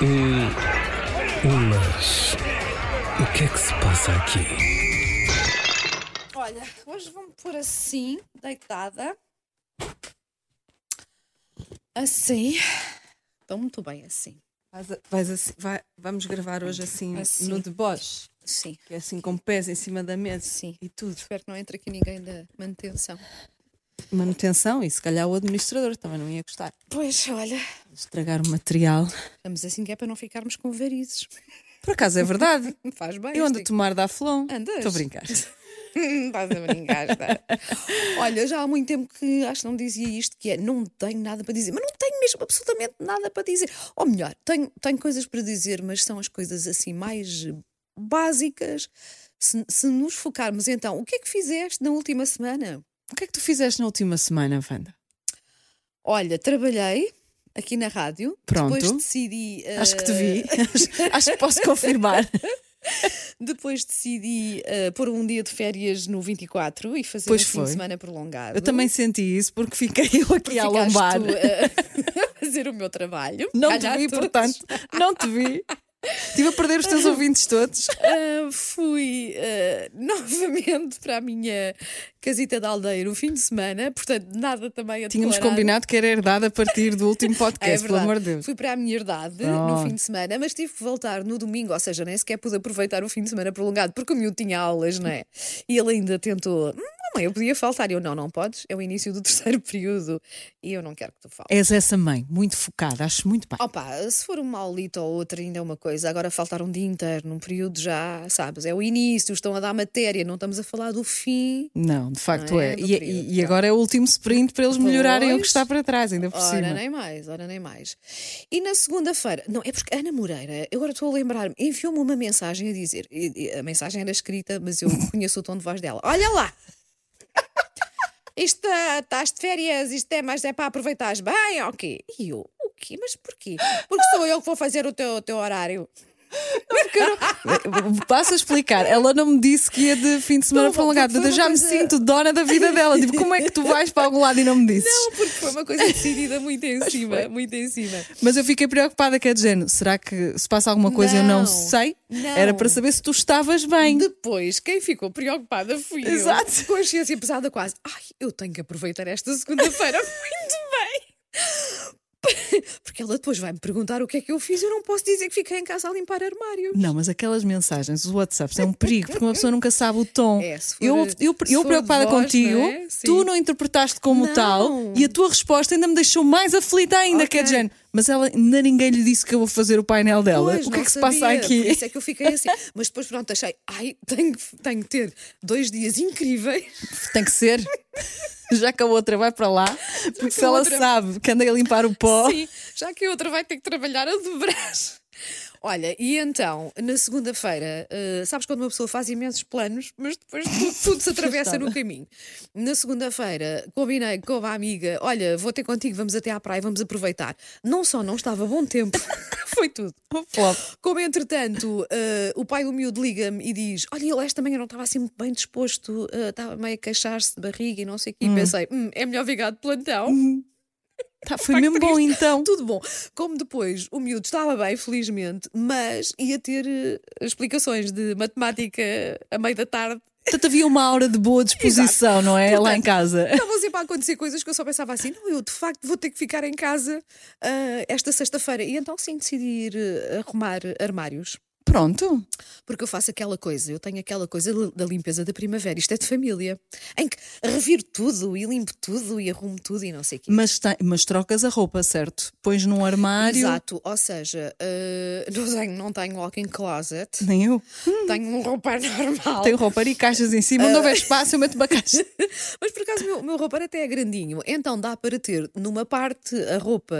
Hum, mas o que é que se passa aqui? Olha, hoje vou-me pôr assim, deitada. Assim. Estou muito bem assim. Vais a- vais assim- vai- vamos gravar hoje assim, Assim. no deboche, Sim, que é assim com pés em cima da mesa sim. e tudo. Espero que não entre aqui ninguém da manutenção. Manutenção e se calhar o administrador também não ia gostar. Pois, olha, Estragar o material. vamos assim que é para não ficarmos com varizes. Por acaso é verdade. Faz bem. Eu ando a tomar da Flon. Andas? Estou a brincar. Estás a brincar, tá? Olha, já há muito tempo que acho que não dizia isto, que é não tenho nada para dizer, mas não tenho mesmo absolutamente nada para dizer. Ou melhor, tenho, tenho coisas para dizer, mas são as coisas assim mais básicas. Se, se nos focarmos então, o que é que fizeste na última semana? O que é que tu fizeste na última semana, Wanda? Olha, trabalhei aqui na rádio. Pronto. Depois decidi. Acho que te vi. Acho que posso confirmar. Depois decidi eh, pôr um dia de férias no 24 e fazer Pois um fim foi. de semana prolongado. Eu também senti isso porque fiquei eu aqui a Ficaste lombar. tu a fazer o meu trabalho. Não te Calhar vi, todos. portanto, não te vi. Estive a perder os teus ouvintes todos. Ah, fui ah, novamente para a minha casita da aldeia no fim de semana, portanto, nada também a Tínhamos declarar. combinado que era herdado a partir do último É podcast, pelo verdade. amor de Deus. Fui para a minha herdade Pronto. no fim de semana, mas tive que voltar no domingo, ou seja, nem sequer pude aproveitar o fim de semana prolongado, porque o miúdo tinha aulas, não é? E ele ainda tentou. "Hum, Mamãe, eu podia faltar. E eu, não, não podes. É o início do terceiro período e eu não quero que tu faltes. És essa mãe, muito focada, acho muito bem. Opa, se for uma aulita ou outra ainda é uma coisa, agora faltar um dia inteiro, num período já, sabes, é o início, estão a dar matéria, não estamos a falar do fim. Não, de facto Não é. é? E, e- e agora é o último sprint para eles melhorarem o que Pois. está para trás, ainda por Ora, cima. nem mais, ora, nem mais. E na segunda-feira, não, é porque Ana Moreira, eu agora estou a lembrar-me, enviou-me uma mensagem a dizer, a mensagem era escrita, mas eu conheço o tom de voz dela. Olha lá! Isto ah, estás de férias, isto é, mas é para aproveitares bem, ok. E eu, o quê? Mas porquê? Porque sou eu que vou fazer o teu, o teu horário. Passo a explicar. Ela não me disse que ia de fim de semana Não, prolongado. Eu já uma me coisa- sinto dona da vida dela. Tipo, como é que tu vais para algum lado e não me dizes? Não, porque foi uma coisa decidida muito em cima, muito em cima. Mas eu fiquei preocupada, que é de género. Será que se passa alguma coisa e eu não Não, sei? não. Era para saber se tu estavas bem. Depois, quem ficou preocupada fui Exato. eu. Consciência pesada quase. Ai, eu tenho que aproveitar esta segunda-feira muito. Porque ela depois vai me perguntar o que é que eu fiz e eu não posso dizer que fiquei em casa a limpar armários. Não, mas aquelas mensagens, os WhatsApps, é um perigo, porque uma pessoa nunca sabe o tom. É, for- eu, eu, eu preocupada voz, contigo, não é? Tu não interpretaste como Não. tal e a tua resposta ainda me deixou mais aflita ainda, que é de género. Mas ela ainda ninguém lhe disse que eu vou fazer o painel dela. Pois, o que é que se sabia, passa aqui? Por isso é que eu fiquei assim. Mas depois, pronto, achei, ai, tenho, que- tenho que ter dois dias incríveis. Tem que ser. Já que a outra vai para lá, porque que se ela outra- sabe que anda a limpar o pó. Sim, já que a outra vai ter que trabalhar a dobrar. Olha, e então, na segunda-feira, eh, sabes quando uma pessoa faz imensos planos, mas depois tudo, tudo se atravessa no caminho. Na segunda-feira, combinei com uma amiga: olha, vou ter contigo, vamos até à praia, vamos aproveitar. Não só não estava bom tempo, foi tudo. Flop. Como entretanto, eh, o pai do miúdo liga-me e diz: Olha, ele esta manhã não estava assim muito bem disposto, eh, estava meio a queixar-se de barriga e não sei o quê. E pensei: "Hum, é melhor cá de plantão. Tá, foi mesmo bom então. Tudo bom. Como depois o miúdo estava bem, felizmente, mas ia ter eh, explicações de matemática a meio da tarde. Portanto, havia uma aura de boa disposição, não é? lá em Portanto, casa. Estavam sempre a acontecer coisas que eu só pensava assim: não, eu de facto vou ter que ficar em casa ah, esta sexta-feira. E então sim, decidi ir eh, arrumar armários. Pronto. Porque eu faço aquela coisa, eu tenho aquela coisa da limpeza da primavera, isto é de família, em que reviro tudo e limpo tudo e arrumo tudo e não sei o quê. Mas, tem- mas trocas a roupa, certo? Pões num armário. Exato, ou seja, eh, não, tenho, não tenho walk-in closet, Nem eu. tenho um roupeiro normal. Tenho roupeiro e caixas em cima. Onde houver espaço, eu meto uma caixa. Mas por acaso o meu, meu roupeiro até é grandinho, então dá para ter numa parte a roupa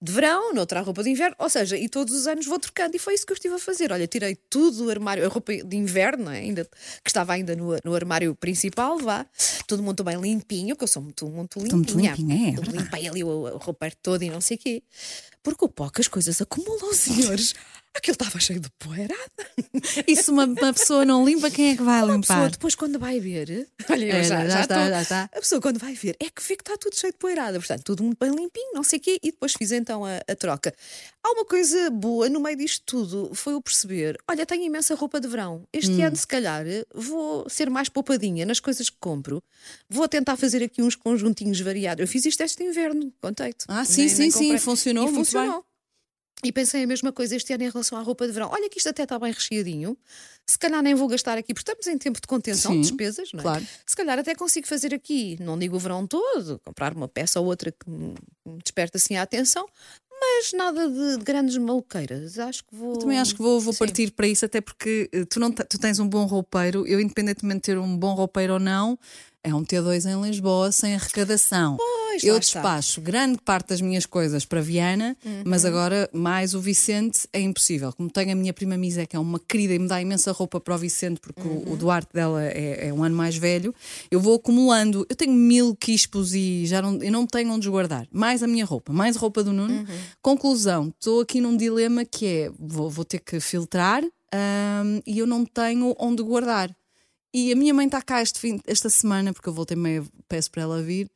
de verão, noutra a roupa de inverno, ou seja, e todos os anos vou trocando. E foi isso que eu estive a fazer. Olha, tirei tudo do armário, a roupa de inverno, é? ainda, que estava ainda no, no armário principal, vá, tudo muito bem limpinho, que eu sou muito, muito limpinha. muito limpinha, é Eu verdade. Limpei ali o, o roupeiro todo e não sei o quê. Porque o pó que as coisas acumulam, senhores. Aquilo estava cheio de poeirada. E se uma, uma pessoa não limpa, quem é que vai A pessoa limpar? depois, quando vai ver, olha, eu É, já, já já está, estou- já está. A pessoa, quando vai ver, é que vê que está tudo cheio de poeirada. Portanto, tudo muito bem limpinho, não sei o quê. E depois fiz então a, a troca. Há uma coisa boa no meio disto tudo, foi eu perceber: olha, tenho imensa roupa de verão. Este Hum. ano, se calhar, vou ser mais poupadinha nas coisas que compro. Vou tentar fazer aqui uns conjuntinhos variados. Eu fiz isto este inverno, contei-te. Ah, sim, Nem- sim, nem sim, funcionou E muito funcionou. E pensei a mesma coisa este ano em relação à roupa de verão. Olha que isto até está bem recheadinho. Se calhar nem vou gastar aqui, porque estamos em tempo de contenção Sim, de despesas, não é? claro. Se calhar até consigo fazer aqui, não digo o verão todo, comprar uma peça ou outra que me desperta assim a atenção, mas nada de, de grandes maluqueiras. Acho que vou. Também acho que vou, vou Sim. partir para isso, até porque eh, tu, não tu tens um bom roupeiro. Eu, independentemente de ter um bom roupeiro ou não, é um T2 em Lisboa sem arrecadação. Pois, eu lá está. despacho grande parte das minhas coisas para Viana, mas Uhum. agora mais o Vicente é impossível. Como tenho a minha prima Misé, que é uma querida e me dá imensa roupa para o Vicente, porque o- Uhum. o, Duarte dela é, é um ano mais velho, eu vou acumulando. Eu tenho mil quispos e já não, eu não tenho onde guardar. Mais a minha roupa, mais a roupa do Nuno. Uhum. Conclusão, estou aqui num dilema que é: vou, vou ter que filtrar ahm, e eu não tenho onde guardar. E a minha mãe está cá este fim- esta semana, porque eu voltei meio, peço para ela vir.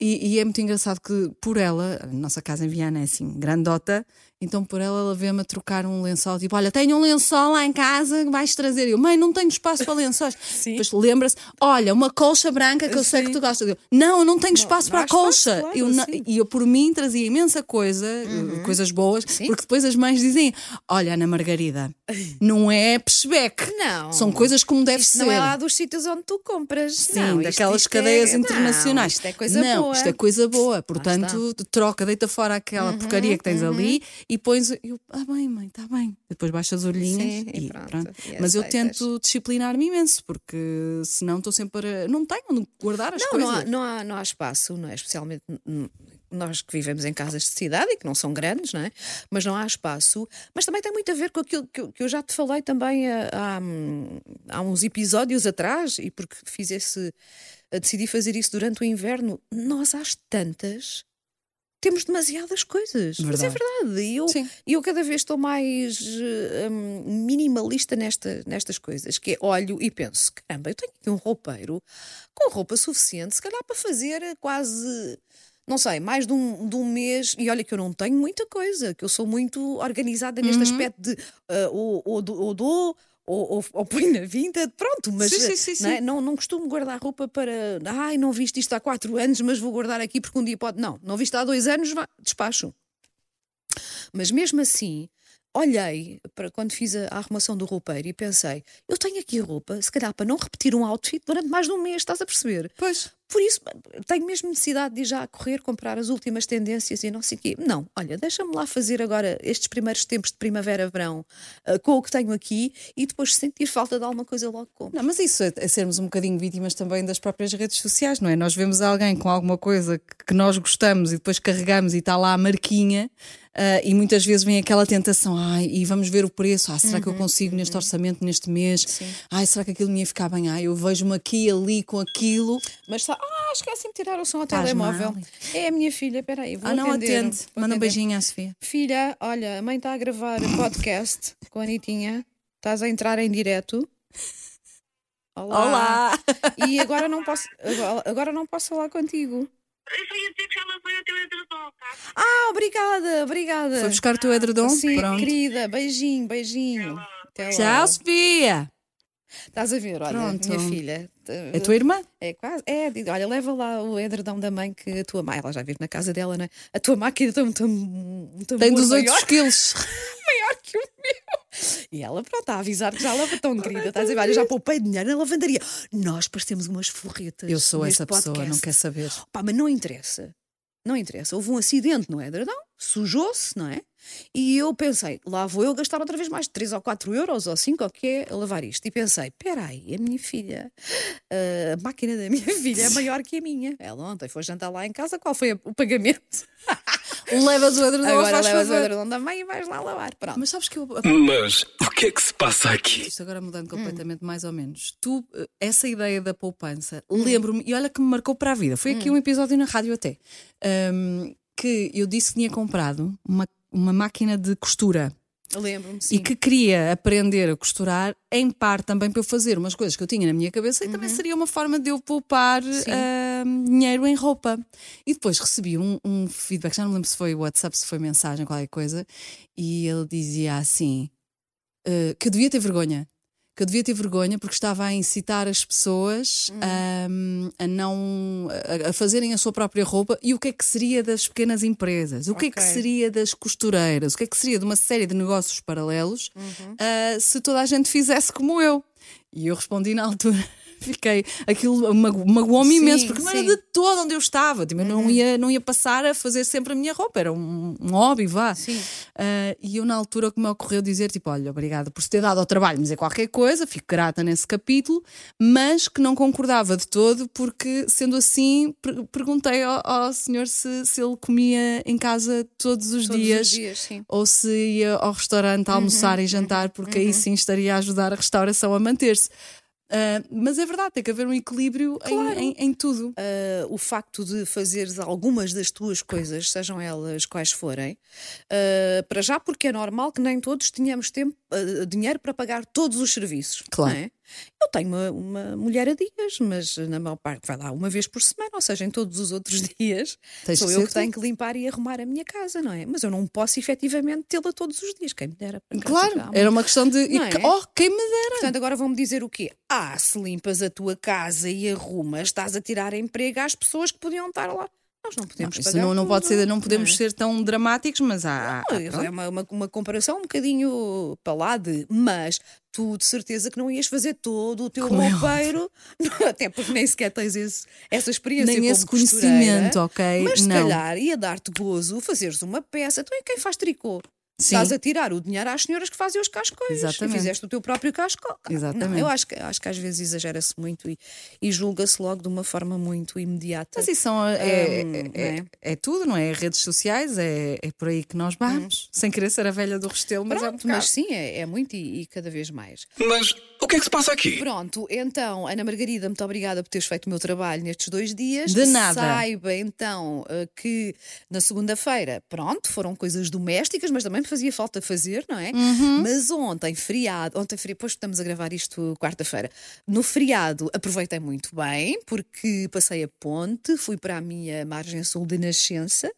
E, e é muito engraçado que, por ela, a nossa casa em Viana é assim, grandota, então por ela, ela vê-me a trocar um lençol. Tipo, olha, tenho um lençol lá em casa que vais trazer. Eu, mãe, não tenho espaço para lençóis. Depois lembra-se, olha, uma colcha branca que eu sei que tu gostas. Eu, não, eu não tenho espaço não para a colcha. claro, eu não- sim. e eu, por mim, trazia imensa coisa, eh, coisas boas, Sim. porque depois as mães dizem: Olha, Ana Margarida, não é peshback. Não. São coisas como deve Isto ser. não é lá dos sítios onde tu compras. Sim, não, daquelas isto cadeias é- internacionais. Não, isto é coisa não, boa. isto é coisa boa. Portanto, troca, deita fora aquela Uhum, porcaria que tens ali e pões. Eu, ah, bem, mãe, está bem. Depois baixas as orelhinhas e, e pronto, pronto. e Mas eu tento disciplinar-me imenso, porque senão estou sempre. A... Não tenho onde guardar as Não, coisas. não há, não, há, não há espaço, não é? Especialmente nós que vivemos em casas de cidade e que não são grandes, não é? Mas não há espaço. Mas também tem muito a ver com aquilo que eu, que eu já te falei também ah, há, hum, há uns episódios atrás, e porque fiz esse. Decidi fazer isso durante o inverno. Nós às tantas. Temos demasiadas coisas. Mas é Verdade. verdade. E eu, Sim. eu cada vez estou mais hum, minimalista nesta, nestas coisas, que é olho e penso, caramba, eu tenho aqui um roupeiro com roupa suficiente, se calhar para fazer quase, não sei, mais de um, de um mês, e olha que eu não tenho muita coisa, que eu sou muito organizada neste Uhum. aspecto de eh, ou, ou, do- ou dou. Ou, ou, ou põe na vinta, pronto, mas Sim, sim, eh, sim, não, é? não, não costumo guardar roupa para ai, não viste isto há quatro anos, mas vou guardar aqui porque um dia pode. Não, não viste há dois anos, vá, despacho. Mas mesmo assim, olhei para quando fiz a, a arrumação do roupeiro e pensei: eu tenho aqui roupa, se calhar para não repetir um outfit durante mais de um mês, estás a perceber? Pois. Por isso, tenho mesmo necessidade de ir já a correr, comprar as últimas tendências e não sei o quê. Não, olha, deixa-me lá fazer agora estes primeiros tempos de primavera-verão ah, com o que tenho aqui e depois se sentir falta de alguma coisa logo compro. Não, mas isso é, é sermos um bocadinho vítimas também das próprias redes sociais, não é? Nós vemos alguém com alguma coisa que, que nós gostamos e depois carregamos e está lá a marquinha. ah, e muitas vezes vem aquela tentação, ai, e vamos ver o preço, ah, será que eu consigo neste orçamento neste mês? Ai, será que aquilo me ia ficar bem? Ai, eu vejo-me aqui, ali, com aquilo. Mas ah, esqueci-me de tirar o som ao Faz telemóvel. mal. É a minha filha, peraí, vou ah, não atender. atende. Manda um atender. beijinho à Sofia. Filha, olha, a mãe está a gravar podcast com a Anitinha. Estás a entrar em direto. Olá. E agora não posso, agora, agora não posso falar contigo. Eu só ia dizer que já lavei o teu edredom, tá? Ah, obrigada, obrigada. Foi buscar o teu edredom? Sim, Pronto. querida, beijinho, beijinho. Até Tchau, lá. Sofia. Estás a ver, olha, Pronto. minha filha. É a tua irmã? É quase. É, olha, leva lá o edredom da mãe que a tua mãe, ela já vive na casa dela, não é? A tua máquina tem um Tem tambor 18 maior, quilos. maior que o meu. E ela, pronto, a avisar que já lava tão querida. Estás a dizer, olha, já poupei dinheiro na lavandaria. Nós parecemos umas forretas. Eu sou essa pessoa, podcast. não quer saber. Pá, mas não interessa. Não interessa. Houve um acidente no edredom, sujou-se, não é? E eu pensei, lá vou eu gastar outra vez mais de 3 ou 4 euros ou 5 ou o que é a lavar isto. E pensei, peraí, a minha filha, a máquina da minha filha é maior que a minha. Ela ontem foi jantar lá em casa, qual foi o pagamento? Levas o edredom, Agora levas o favor. edredom da mãe e vais lá lavar. Pronto. Mas sabes que eu Mas o que é que se passa aqui? Isto agora mudando Hum. completamente, mais ou menos. Tu, eh, essa ideia da poupança, Hum. lembro-me, e olha que me marcou para a vida. Foi aqui um episódio na rádio até. ahm, que eu disse que tinha comprado uma, uma máquina de costura. Lembro-me, sim. e que queria aprender a costurar, em parte também para eu fazer umas coisas que eu tinha na minha cabeça e também Uhum. seria uma forma de eu poupar ah, dinheiro em roupa. E depois recebi um, um feedback, já não lembro se foi WhatsApp, se foi mensagem, qualquer coisa, e ele dizia assim: ah, que eu devia ter vergonha. Que eu devia ter vergonha porque estava a incitar as pessoas Hum. ah, a não a, a fazerem a sua própria roupa e o que é que seria das pequenas empresas, o que é que seria das costureiras, o que é que seria de uma série de negócios paralelos Uhum. ah, se toda a gente fizesse como eu. E eu respondi na altura. Fiquei, aquilo mago- magoou-me imenso, porque não era de todo onde eu estava. Tipo, eu Uhum. não, ia, não ia passar a fazer sempre a minha roupa, era um, um hobby, vá. Ah, e eu, na altura, que me ocorreu dizer: tipo, olha, obrigada por se ter dado ao trabalho, mas é qualquer coisa, fico grata nesse capítulo, mas que não concordava de todo, porque, sendo assim, per- perguntei ao, ao senhor se, se ele comia em casa todos os Todos dias os dias, ou se ia ao restaurante almoçar e jantar, porque aí sim estaria a ajudar a restauração a manter-se. Ah, mas é verdade, tem que haver um equilíbrio em- Claro. em, em tudo. Uh, o facto de fazeres algumas das tuas coisas, sejam elas quais forem, uh, para já porque é normal que nem todos tenhamos tempo, uh, dinheiro para pagar todos os serviços. Claro. não é? Eu tenho uma, uma mulher a dias, mas na maior parte vai lá uma vez por semana, ou seja, em todos os outros dias Tens sou que eu que tu. tenho que limpar e arrumar a minha casa, não é? Mas eu não posso efetivamente tê-la todos os dias. Quem me dera casa Claro, era uma questão de. Não é? Oh, quem me dera! Portanto, agora vão-me dizer o quê? Ah, se limpas a tua casa e arrumas, estás a tirar emprego às pessoas que podiam estar lá. Nós não podemos Isso pagar não, não pode ser, não podemos é? ser tão dramáticos, mas há. há- há- Não, É uma, uma, uma comparação um bocadinho para lá de, mas tu de certeza que não ias fazer todo o teu Como é roupeiro, até porque nem sequer tens esse, essa experiência nem esse conhecimento, ok? Mas se não. calhar ia dar-te gozo fazeres uma peça. Tu é quem faz tricô. Sim. Estás a tirar o dinheiro às senhoras que fazem os cascóis. Exatamente. E fizeste o teu próprio cascó. Não, Exatamente. eu acho que, acho que às vezes exagera-se muito e, e julga-se logo de uma forma muito imediata. Mas isso são, é, Hum, é- não é- é? é tudo, não é? Redes sociais, é, é por aí que nós vamos, sem querer ser a velha do Restelo, mas é um Pronto, mas sim, é, é muito e, e cada vez mais. Mas o que é que se passa aqui? Pronto, então, Ana Margarida, muito obrigada por teres feito o meu trabalho nestes dois dias. De nada. Saiba então eh, que na segunda-feira, pronto, foram coisas domésticas, mas também me fazia falta fazer, não é? Uhum. Mas ontem, feriado, ontem, feriado, depois estamos a gravar isto quarta-feira. No feriado, aproveitei muito bem, porque passei a ponte, fui para a minha margem sul de nascença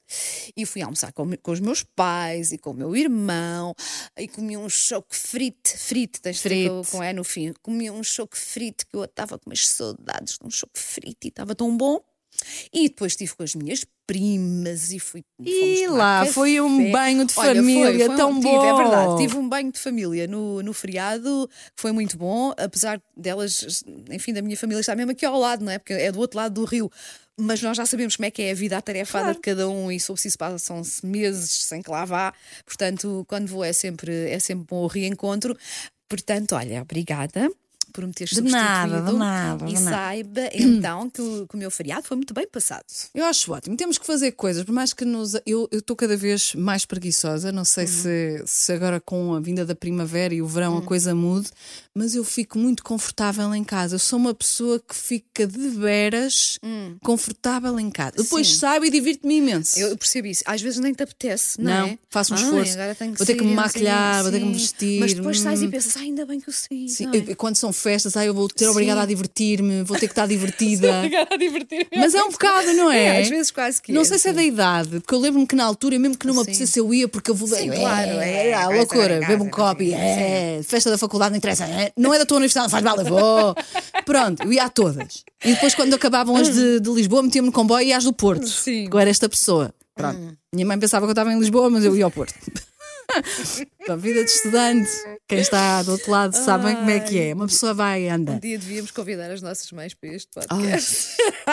e fui almoçar com, com os meus pais e com o meu irmão e comi um choque frito, frito, tens Frito. com- com é no fim. Comi um choque frito que eu estava com umas saudades de um choque frito e estava tão bom. E depois estive com as minhas primas e fui. E lá, café. foi um banho de Olha, foi- família foi um- tão tive, bom. É verdade, tive um banho de família no, no feriado que foi muito bom, apesar delas, enfim, da minha família estar mesmo aqui ao lado, não é? Porque é do outro lado do rio. Mas nós já sabemos como é que é a vida atarefada Claro. de cada um e sobre isso passam-se meses sem que lá vá. Portanto, quando vou é sempre, é sempre bom o reencontro. Portanto, olha, obrigada por me teres De nada, de nada, E nada. saiba então que o, que o meu feriado foi muito bem passado. Eu acho ótimo. Temos que fazer coisas, por mais que nos. Eu estou cada vez mais preguiçosa. Não sei se, se agora com a vinda da primavera e o verão a coisa mude, mas eu fico muito confortável em casa. Eu sou uma pessoa que fica de veras confortável em casa. Depois Sim. saio e divirto-me imenso. Eu percebo isso. Às vezes nem te apetece, não, Não, é? faço um esforço. Vou ter que me maquilhar, vou ter que me vestir, Mas depois sais e hum. pensas, "Ah, ainda bem que eu saí. Sim, é? quando são festas, ai, eu vou ter Sim. obrigada a divertir-me, vou ter que estar divertida. Obrigada a divertir Mas é um bocado, não é? É, às vezes quase que Não é, sei se é sim. da idade, porque eu lembro-me que na altura, mesmo que não me Sim. apetecesse, eu ia porque eu vou. Sim, é, claro, é, é, vai loucura, bebo um copo, sim, é, festa da faculdade não interessa, é, não é da tua universidade, faz mal, eu vou. Pronto, eu ia a todas. E depois, quando acabavam as de, de Lisboa, metia-me no comboio e às do Porto. Sim. Eu era esta pessoa. Pronto. Minha mãe pensava que eu estava em Lisboa, mas eu ia ao Porto. A vida de estudante, quem está do outro lado sabem como é que é. Uma pessoa vai e anda. Um dia devíamos convidar as nossas mães para este Ai, podcast.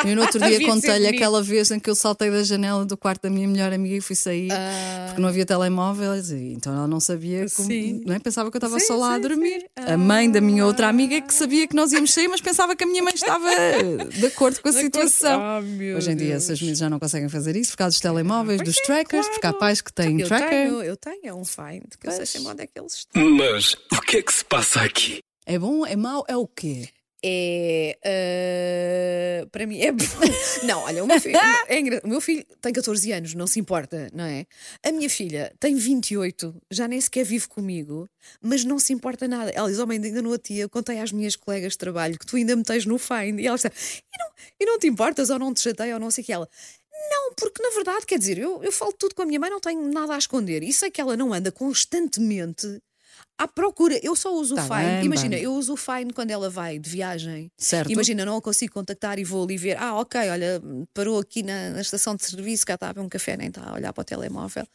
eu no outro dia contei-lhe aquela vez em que eu saltei da janela do quarto da minha melhor amiga e fui sair Ah. porque não havia telemóveis e então ela não sabia como, Sim. não é? pensava que eu estava Sim, só lá a sim, dormir. sim. A mãe da minha outra amiga que sabia que nós íamos sair, mas pensava que a minha mãe estava de acordo com a situação. Ah, meu Hoje em dia, Deus. essas miúdas já não conseguem fazer isso por causa dos telemóveis, Pois dos é, trackers, porque há claro. pais que têm Eu tracker. tenho, eu tenho, é um find, que eu onde é que eles estão. Mas o que é que se passa aqui? É bom, é mau, é o quê? é. ah, para mim é. não, olha, o meu, filho, é engra- o meu filho tem 14 anos, não se importa, não é? A minha filha tem 28, já nem sequer vive comigo, mas não se importa nada. Ela diz: Oh, mãe, ainda no dia eu contei às minhas colegas de trabalho que tu ainda me tens no Find. E ela está: E não, e não te importas, ou não te chateia, ou não sei o que. Ela. Não, porque na verdade, quer dizer, eu, eu falo tudo com a minha mãe, não tenho nada a esconder. E sei que ela não anda constantemente à procura. Eu só uso Tá o Fine. bem, Imagina, bem. eu uso o Fine quando ela vai de viagem. Certo. Imagina, não a consigo contactar e vou ali ver. Ah, ok, olha, parou aqui na, na estação de serviço, cá está a beber um café, nem está a olhar para o telemóvel.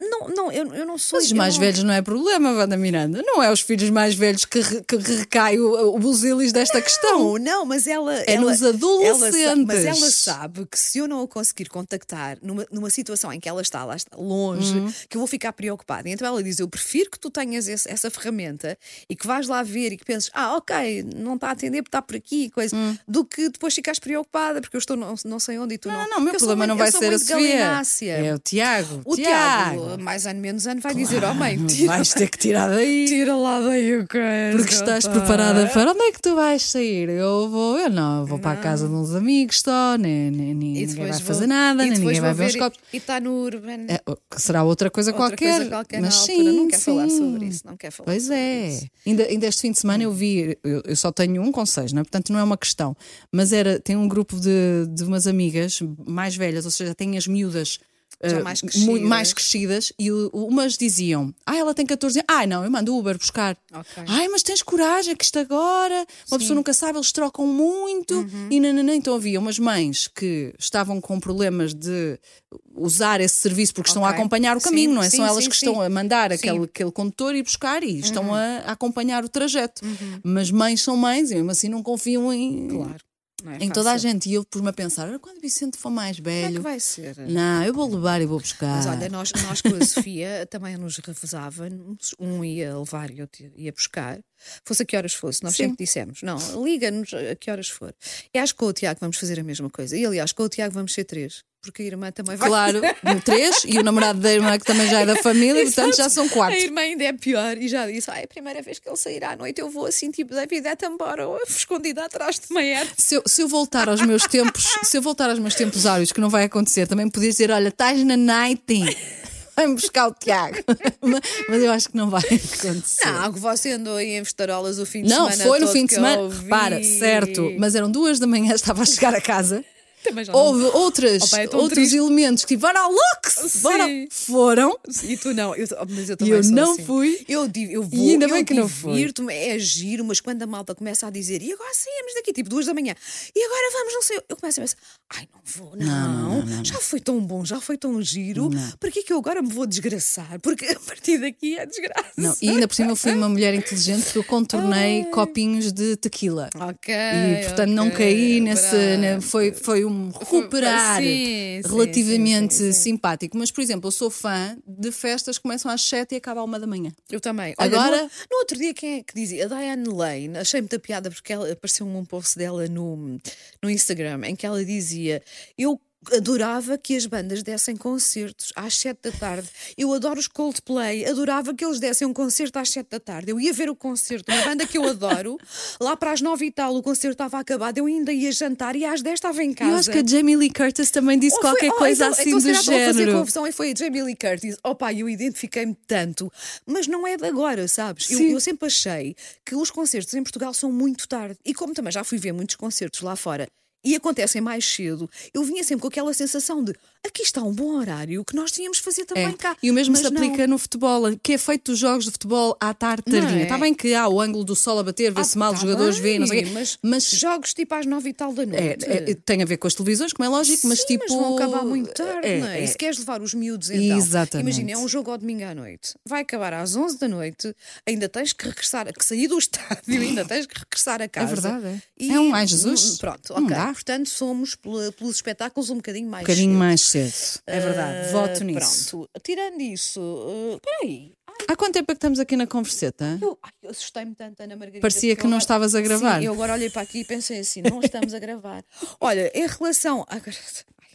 Não, não, eu, eu não sou. Mas os mais não- velhos não é problema, Wanda Miranda. Não é os filhos mais velhos que, re- que recai o, o busilis desta questão. Não, não, mas ela. É ela- nos ela adolescentes. mas ela sabe que se eu não a conseguir contactar numa, numa situação em que ela está lá está longe, Uhum. que eu vou ficar preocupada. Então ela diz: Eu prefiro que tu tenhas esse- essa ferramenta e que vais lá ver e que penses, ah, ok, não está a atender porque está por aqui, coisa, do que depois ficares preocupada porque eu estou não, não sei onde e tu não. Não, não, o meu problema não vai ser a Sofia. É o Tiago. O Tiago, mais ano menos ano, vai dizer: Oh, mãe, tira, Vais ter que tirar daí. tira lá daí o coisa. Porque estás pá." preparada para onde é que tu vais sair? Eu vou, eu não, eu vou para a casa de uns amigos só, nem, nem, ninguém vai vou- fazer nada, nem ninguém vai ver os copos. E está no Urban. É, será outra coisa Outra qualquer. coisa qualquer mas na sim, altura. Não quer falar sim. sobre isso. Não quer falar Pois é. isso. Ainda, ainda este fim de semana eu vi, eu, eu só tenho um com seis, não é? portanto não é uma questão, mas era, tem um grupo de, de umas amigas mais velhas, ou seja, tem as miúdas. Eh, mais crescidas. mais crescidas e o- umas diziam: Ah, ela tem 14 anos. Ai, não, eu mando o Uber buscar. Ok. Ai, mas tens coragem, que isto agora, uma pessoa nunca sabe, eles trocam muito. Uhum. E nananã. então havia umas mães que estavam com problemas de usar esse serviço porque estão a acompanhar o Sim, caminho, não é? sim, São elas sim, que sim. estão a mandar Sim. aquele, aquele condutor ir buscar e estão a, a acompanhar o trajeto. Mas mães são mães e mesmo assim não confiam em, Claro. É em toda a gente. E eu pus-me a pensar: "Ora, quando o Vicente for mais Como é que velho, vai ser? não, eu vou levar e vou buscar. Mas olha, nós, nós com a Sofia também nos revezávamos, um ia levar e outro ia buscar, fosse a que horas fosse, nós Sim. sempre dissemos, não, liga-nos a que horas for. E acho que com o Tiago vamos fazer a mesma coisa. E aliás, com o Tiago vamos ser três, porque a irmã também vai. Claro, três, e o namorado da irmã que também já é da família, portanto já são quatro. A irmã ainda é pior e já disse: ah, é a primeira vez que ele sairá à noite, eu vou assim, tipo, David, é embora, ou escondida atrás de uma erva. Se eu, se eu voltar aos meus tempos, se eu voltar aos meus tempos áureos, que não vai acontecer, também podias dizer: olha, estás na nighting, vai buscar o Tiago. mas, eu acho que não vai acontecer. Não, que você andou aí em Vestarolas o fim de Não, semana. foi no fim de semana. Repara, certo, mas eram duas da manhã, estava a chegar a casa. Já não- Houve outras, Opa, é tão outros triste. elementos que bora ao Lux, bora. Foram. E tu não, eu, oh, mas eu também eu não assim. fui. Eu, eu vou, E ainda bem que não fui. é giro, mas quando a malta começa a dizer e agora saímos daqui, tipo duas da manhã, e agora vamos, não sei, eu começo a pensar, ai não vou, não, já foi tão bom, já foi tão giro, para que é que eu agora me vou desgraçar? Porque a partir daqui é desgraça. Não, e ainda por cima eu fui uma mulher inteligente que eu contornei copinhos de tequila. Ok. E portanto não ok, caí nesse. né, foi, foi um recuperar sim, relativamente sim, sim, sim. simpático. Mas, por exemplo, eu sou fã de festas que começam às 7 e acabam à uma da manhã. Eu também. Olha, Agora- no, no outro dia, quem é que dizia? A Diane Lane, achei muita piada porque ela apareceu um post dela no, no Instagram em que ela dizia: Eu adorava que as bandas dessem concertos às 7 da tarde. Eu adoro os Coldplay, adorava que eles dessem um concerto às 7 da tarde. Eu ia ver o concerto, uma banda que eu adoro. Lá para as 9 e tal, o concerto estava acabado, eu ainda ia jantar e às 10 estava em casa. Eu acho que a Jamie Lee Curtis também disse foi- qualquer oh, coisa então, assim então, do estou a fazer género. confusão e foi a Jamie Lee Curtis. Opa, eu identifiquei-me tanto, mas não é de agora, sabes? Eu, eu sempre achei que os concertos em Portugal são muito tarde. E como também já fui ver muitos concertos lá fora e acontecem mais cedo, eu vinha sempre com aquela sensação de aqui está um bom horário que nós tínhamos de fazer também É. cá. E o mesmo Mas se não. aplica no futebol, que é feito dos jogos de futebol à tarde Não tardinha. é? Está bem que há o ângulo do sol a bater, vê-se Ah, mal, tá os jogadores bem, não sei. Mas, Mas jogos tipo às nove e tal da é, noite. é, tem a ver com as televisões, como é lógico, mas Sim, tipo. mas vão acabar muito tarde, é, não é? é. E se queres levar os miúdos então, Exatamente. imagina, é um jogo ao domingo à noite, vai acabar às 11 da noite, ainda tens que regressar, que sair do estádio, ainda tens que regressar a casa. verdade, é. E- É um ai, Jesus. Pronto, Não ok. Dá. Portanto, somos pelos espetáculos um bocadinho mais Um bocadinho cedo. mais cedo. É verdade. Ah, Voto nisso. Pronto, tirando isso, uh, peraí. Há quanto tempo é que estamos aqui na converseta? Eu, ai, eu assustei-me tanto, Ana Margarida. Parecia que não agora- estavas a gravar. Sim, eu agora olhei para aqui e pensei assim: não estamos a gravar. Olha, em relação. Agora,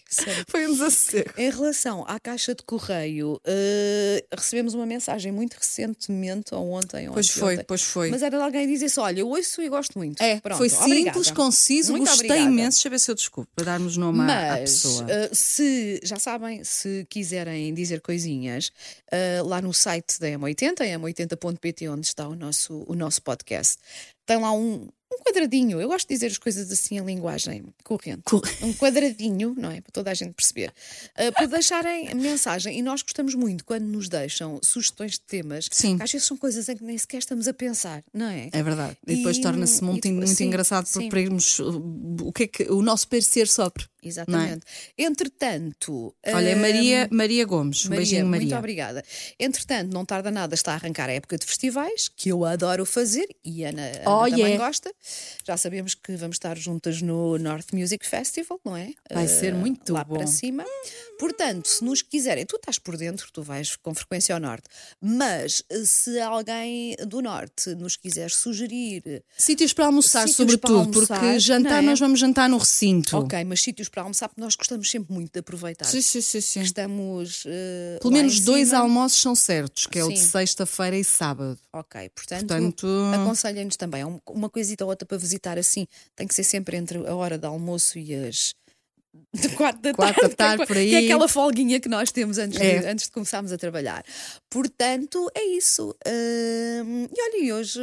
sério. Foi um desassossego. Em relação à caixa de correio, eh, recebemos uma mensagem muito recentemente, ou ontem, ou Pois foi, anteontem, pois foi. Mas era de alguém dizer assim: olha, eu ouço e gosto muito. É, Pronto, foi obrigada. simples, conciso, Muito gostei obrigada. imenso. Deixa eu ver se eu desculpo, para darmos nome à- à Mas pessoa. eh, se já sabem, se quiserem dizer coisinhas, eh, lá no site da M80, m80.pt, onde está o nosso, o nosso podcast, tem lá um, um quadradinho. Eu gosto de dizer as coisas assim em linguagem corrente. Cor- Um quadradinho, não é? Para toda a gente perceber. eh, para deixarem mensagem. E nós gostamos muito quando nos deixam sugestões de temas. Sim. Às vezes são coisas em que nem sequer estamos a pensar, não é? É verdade. E depois E- torna-se e muito, depois- muito sim, engraçado sim. para irmos uh, o que é que o nosso parecer sobre. Exatamente. Entretanto. Olha, eh, Maria, Maria Gomes. Um beijinho, muito Maria. obrigada. Entretanto, não tarda nada, está a arrancar a época de festivais, que eu adoro fazer e a Ana, Ana Oh, também yeah. gosta. Já sabemos que vamos estar juntas no North Music Festival, não é? Vai ser Eh, muito lá bom. para cima. Portanto, se nos quiserem, tu estás por dentro, tu vais com frequência ao Norte, mas eh, se alguém do Norte nos quiser sugerir Sítios para almoçar, Sítios sobretudo, para almoçar, porque jantar é? nós vamos jantar no recinto. Ok, mas sítios para almoçar, porque nós gostamos sempre muito de aproveitar. Sim, sim, sim, sim. Estamos. eh, Pelo menos dois almoços são certos, que é o de Sim. sexta-feira e sábado. Ok, portanto, Portanto, aconselhem-nos também. Um- Uma coisita ou outra para visitar assim, tem que ser sempre entre a hora do almoço e as. De quatro da Quatro tarde, tarde, é- por aí. Que é aquela folguinha que nós temos antes, É. de, antes de começarmos a trabalhar. Portanto, é isso. Hum, e olha, e hoje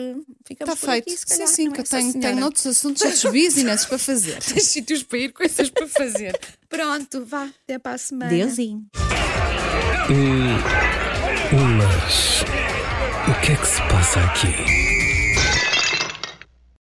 ficamos está por feito. aqui, sim, sim, que é, eu tenho, tenho outros assuntos, outros business para fazer. Tens sítios para ir, coisas para fazer. Pronto, vá, até para a semana. Deusinho. Mas o que é que se passa aqui?